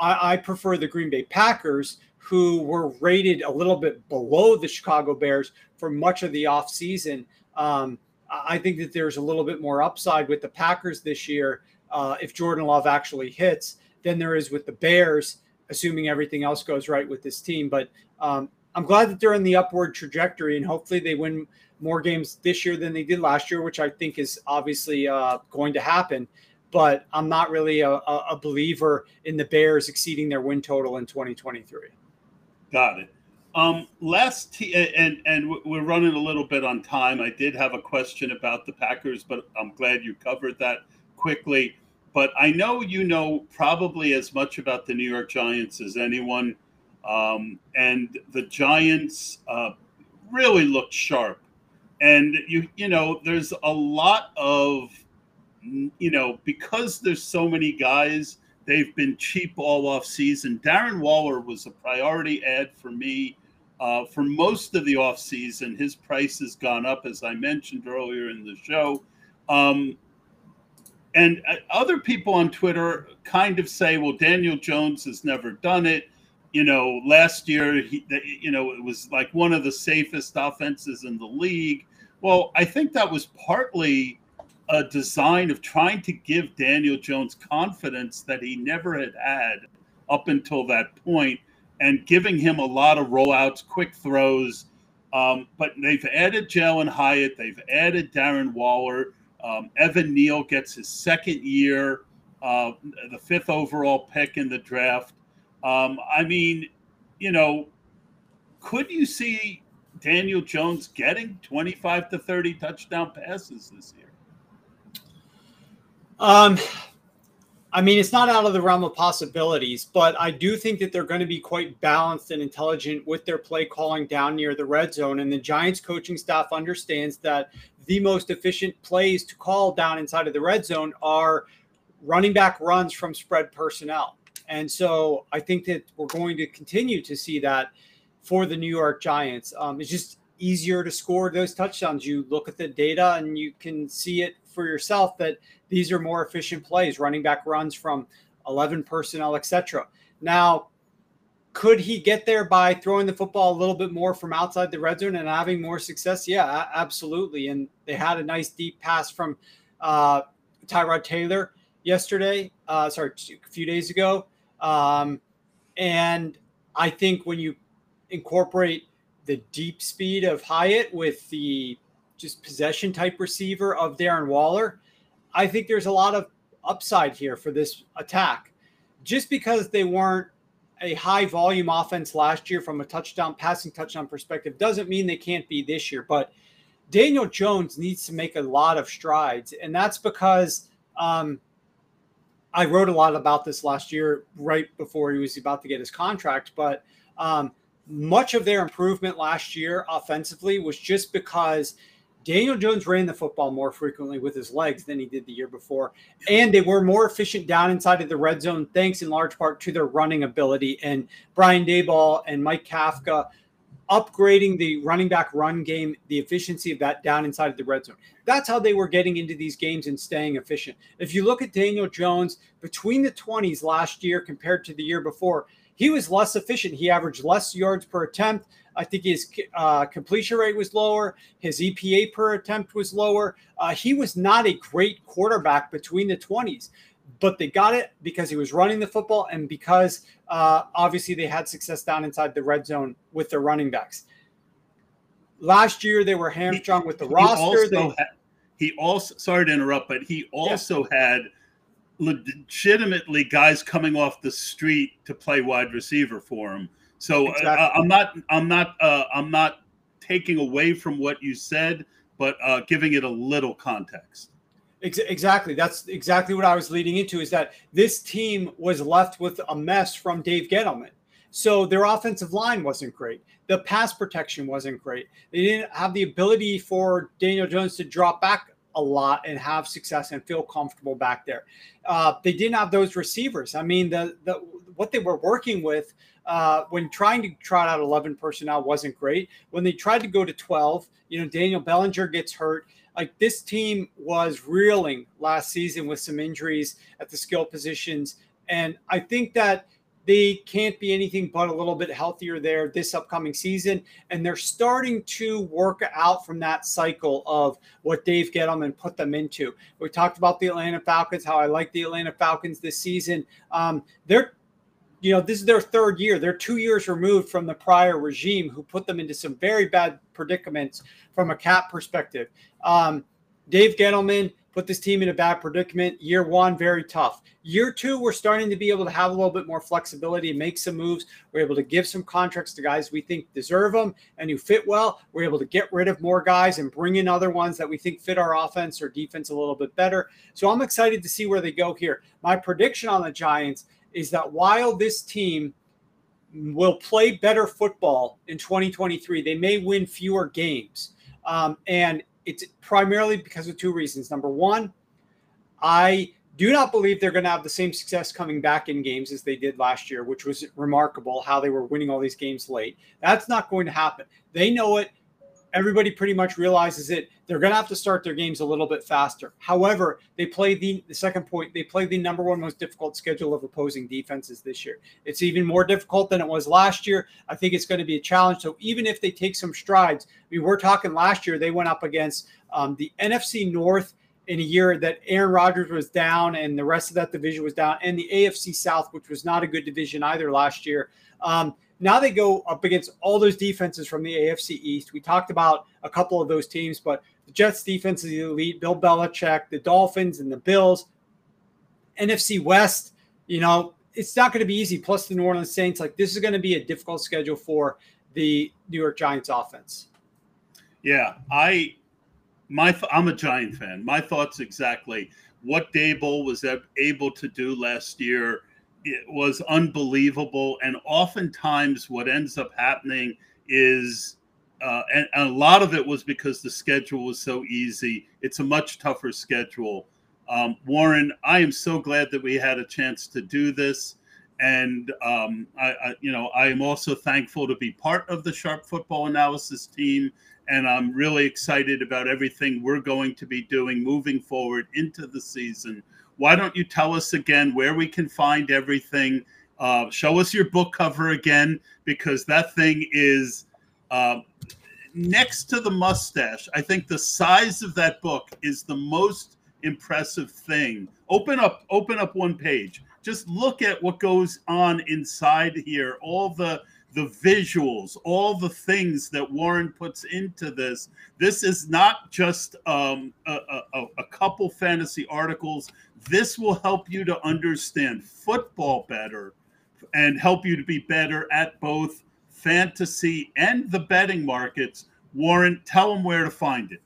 I, I prefer the Green Bay Packers, who were rated a little bit below the Chicago Bears for much of the offseason. Um, I think that there's a little bit more upside with the Packers this year uh, if Jordan Love actually hits than there is with the Bears, assuming everything else goes right with this team. But um, I'm glad that they're in the upward trajectory, and hopefully they win more games this year than they did last year, which I think is obviously uh, going to happen but I'm not really a, a believer in the Bears exceeding their win total in 2023. Got it. Um, last and and we're running a little bit on time. I did have a question about the Packers, but I'm glad you covered that quickly. But I know you know probably as much about the New York Giants as anyone, um, and the Giants uh, really looked sharp. And you you know there's a lot of you know, because there's so many guys, they've been cheap all off season. Darren Waller was a priority ad for me uh, for most of the off season. His price has gone up, as I mentioned earlier in the show. Um, and uh, other people on Twitter kind of say, well, Daniel Jones has never done it. You know, last year, he, you know, it was like one of the safest offenses in the league. Well, I think that was partly a design of trying to give Daniel Jones confidence that he never had had up until that point and giving him a lot of rollouts, quick throws. Um, but they've added Jalin Hyatt, they've added Darren Waller. Um, Evan Neal gets his second year, uh, the fifth overall pick in the draft. Um, I mean, you know, could you see Daniel Jones getting 25 to 30 touchdown passes this year? Um, I mean, it's not out of the realm of possibilities, but I do think that they're going to be quite balanced and intelligent with their play calling down near the red zone. And the Giants coaching staff understands that the most efficient plays to call down inside of the red zone are running back runs from spread personnel. And so I think that we're going to continue to see that for the New York Giants. Um, it's just easier to score those touchdowns. You look at the data and you can see it for yourself that these are more efficient plays, running back runs from 11 personnel, etc. Now, could he get there by throwing the football a little bit more from outside the red zone and having more success? Yeah, absolutely. And they had a nice deep pass from uh, Tyrod Taylor yesterday, uh, sorry, a few days ago. Um, and I think when you incorporate the deep speed of Hyatt with the just possession type receiver of Darren Waller, I think there's a lot of upside here for this attack. Just because they weren't a high volume offense last year from a touchdown, passing touchdown perspective, doesn't mean they can't be this year. But Daniel Jones needs to make a lot of strides. And that's because um, I wrote a lot about this last year, right before he was about to get his contract. But um, much of their improvement last year offensively was just because Daniel Jones ran the football more frequently with his legs than he did the year before. And they were more efficient down inside of the red zone, thanks in large part to their running ability. And Brian Daboll and Mike Kafka upgrading the running back run game, the efficiency of that down inside of the red zone. That's how they were getting into these games and staying efficient. If you look at Daniel Jones between the 20s last year compared to the year before, he was less efficient. He averaged less yards per attempt. I think his uh, completion rate was lower. His EPA per attempt was lower. Uh, he was not a great quarterback between the 20s, but they got it because he was running the football and because uh, obviously they had success down inside the red zone with their running backs. Last year they were hamstrung with the he roster. Also they, had, he also sorry to interrupt, but he also yeah. had legitimately guys coming off the street to play wide receiver for him. So uh, exactly. uh, I'm not I'm not uh, I'm not taking away from what you said, but uh, giving it a little context. Exactly. That's exactly what I was leading into is that this team was left with a mess from Dave Gettleman. So their offensive line wasn't great. The pass protection wasn't great. They didn't have the ability for Daniel Jones to drop back a lot and have success and feel comfortable back there. Uh, they didn't have those receivers. I mean, the the what they were working with uh, when trying to trot out 11 personnel wasn't great. When they tried to go to 12, you know, Daniel Bellinger gets hurt. Like this team was reeling last season with some injuries at the skill positions. And I think that they can't be anything but a little bit healthier there this upcoming season. And they're starting to work out from that cycle of what Dave Gettleman put them into. We talked about the Atlanta Falcons, how I like the Atlanta Falcons this season. Um, they're you know, this is their third year. They're two years removed from the prior regime who put them into some very bad predicaments from a cap perspective. Um, Dave Gettleman put this team in a bad predicament. Year one, very tough. Year two, we're starting to be able to have a little bit more flexibility and make some moves. We're able to give some contracts to guys we think deserve them and who fit well. We're able to get rid of more guys and bring in other ones that we think fit our offense or defense a little bit better. So I'm excited to see where they go here. My prediction on the Giants is that while this team will play better football in 2023, they may win fewer games. Um, and it's primarily because of two reasons. Number one, I do not believe they're going to have the same success coming back in games as they did last year, which was remarkable how they were winning all these games late. That's not going to happen. They know it everybody pretty much realizes it. They're going to have to start their games a little bit faster. However, they play the, the second point, they play the number one most difficult schedule of opposing defenses this year. It's even more difficult than it was last year. I think it's going to be a challenge. So even if they take some strides, we were talking last year, they went up against um, the NFC North in a year that Aaron Rodgers was down and the rest of that division was down, and the AFC South, which was not a good division either last year. Um, now they go up against all those defenses from the AFC East. We talked about a couple of those teams, but the Jets defense is elite. Bill Belichick, the Dolphins, and the Bills. NFC West, you know, it's not going to be easy. Plus the New Orleans Saints, like this is going to be a difficult schedule for the New York Giants offense. Yeah, I my I'm a Giant fan. My thoughts exactly what Daboll was able to do last year it was unbelievable. And oftentimes, what ends up happening is, uh, and, and, a lot of it was because the schedule was so easy. It's a much tougher schedule. Um, Warren, I am so glad that we had a chance to do this. And um, I, I, you know, I am also thankful to be part of the Sharp Football Analysis team, and I'm really excited about everything we're going to be doing moving forward into the season why don't you tell us again where we can find everything? Uh, show us your book cover again because that thing is uh, next to the mustache. I think the size of that book is the most impressive thing. Open up, open up one page. Just look at what goes on inside here. All the the visuals, all the things that Warren puts into this. This is not just um, a, a, a, couple fantasy articles. This will help you to understand football better and help you to be better at both fantasy and the betting markets. Warren, tell them where to find it.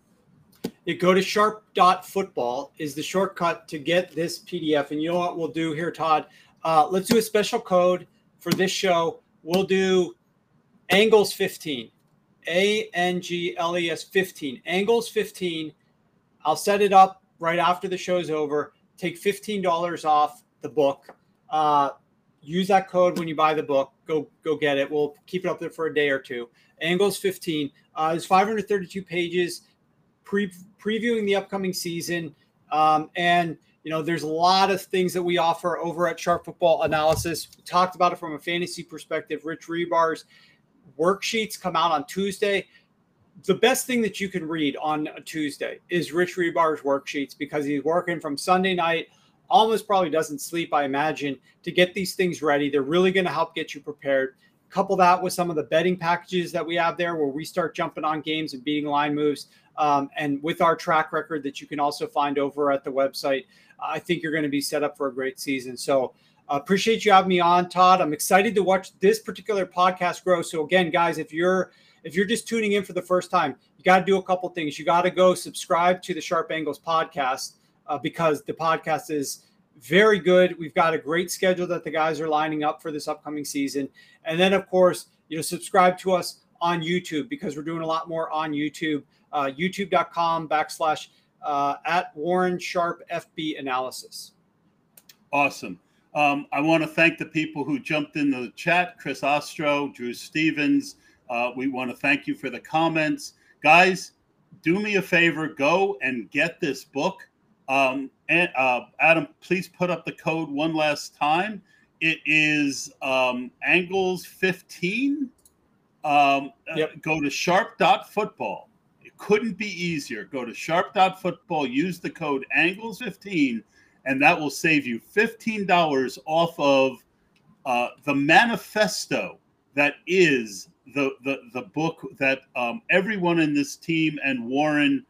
You go to sharp.football is the shortcut to get this PDF. And you know what we'll do here, Tod? Uh, let's do a special code for this show we'll do angles 15 a n g l e s 15 angles 15 i'll set it up right after the show's over take $15 off the book uh, use that code when you buy the book go go get it we'll keep it up there for a day or two angles 15 uh, there's 532 pages pre- previewing the upcoming season um, and you know, there's a lot of things that we offer over at Sharp Football Analysis. We talked about it from a fantasy perspective. Rich Hribar's worksheets come out on Tuesday. The best thing that you can read on a Tuesday is Rich Hribar's worksheets because he's working from Sunday night, almost probably doesn't sleep, I imagine, to get these things ready. They're really going to help get you prepared. Couple that with some of the betting packages that we have there where we start jumping on games and beating line moves. Um, and with our track record that you can also find over at the website. I think you're going to be set up for a great season. So uh, appreciate you having me on, Tod. I'm excited to watch this particular podcast grow. So again, guys, if you're if you're just tuning in for the first time, you got to do a couple things. You got to go subscribe to the Sharp Angles podcast uh, because the podcast is very good. We've got a great schedule that the guys are lining up for this upcoming season. And then, of course, you know, subscribe to us on YouTube because we're doing a lot more on YouTube. Uh, YouTube.com backslash uh, at Warren Sharp FB analysis. Awesome. Um, I want to thank the people who jumped in the chat Chris Ostro, Drew Stevens. Uh, we want to thank you for the comments. Guys, do me a favor go and get this book. Um, and uh, Adam, please put up the code one last time. It is um, Angles 15. Um, yep. uh, go to sharp.football. It couldn't be easier. Go to sharp.football, use the code Angles 15, and that will save you $15 off of uh, the manifesto that is the, the, the book that um, everyone in this team and Warren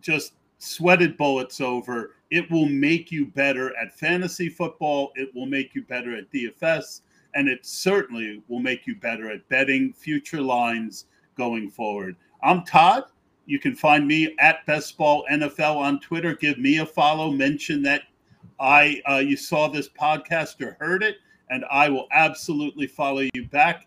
just sweated bullets over. It will make you better at fantasy football. It will make you better at DFS. And it certainly will make you better at betting future lines going forward. I'm Tod. You can find me at Best Ball NFL on Twitter. Give me a follow. Mention that I uh, you saw this podcast or heard it, and I will absolutely follow you back.